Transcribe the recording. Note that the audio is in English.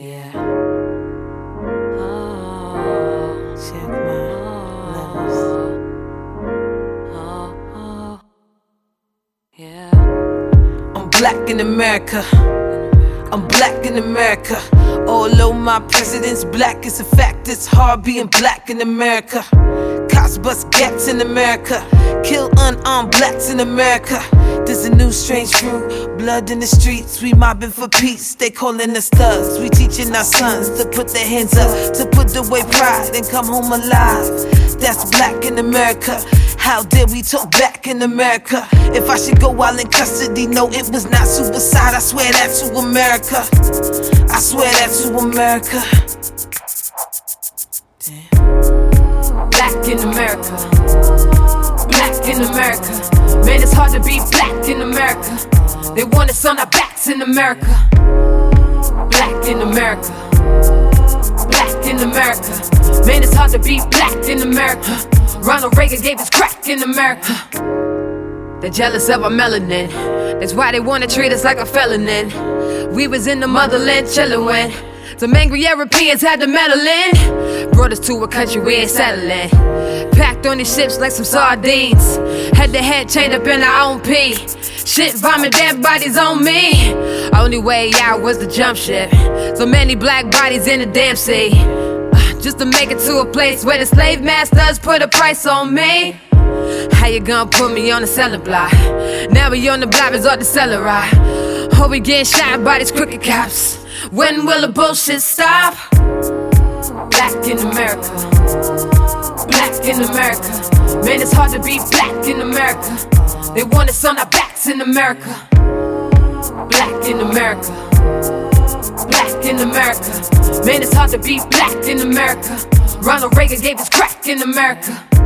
Yeah. Check my levels. Yeah. I'm black in America. I'm black in America. Although my president's black, it's a fact. It's hard being black in America. Cops bust gaps in America. Kill unarmed blacks in America. There's a new strange fruit. Blood in the streets. We mobbing for peace. They calling us thugs. We teaching our sons to put their hands up, to put away pride and come home alive. That's black in America. How dare we talk back in America? If I should go while in custody, no, it was not suicide. I swear that to America. I swear that to America. Black in America. Black in America. Man, it's hard to be black in America. They want us on our backs in America. Black in America. Black in America. Man, it's hard to be black in America. Ronald Reagan gave us crack in America. They're jealous of our melanin. That's why they wanna treat us like a felon. We was in the motherland chillin' when some angry Europeans had to meddle in. Brought us to a country we ain't settling. Packed on these ships like some sardines. Had the head chained up in our own pee. Shit, vomit dead bodies on me. Only way out was the jump ship. So many black bodies in the damn sea. Just to make it to a place where the slave masters put a price on me. How you gonna put me on the cellar block? Now we on the block, resort to cellar right. Oh, we getting shot by these crooked cops. When will the bullshit stop? Black in America. Black in America. Man, it's hard to be black in America. They want us on our backs in America. Black in America. Black in America. Man, it's hard to be black in America. Ronald Reagan gave us crack in America.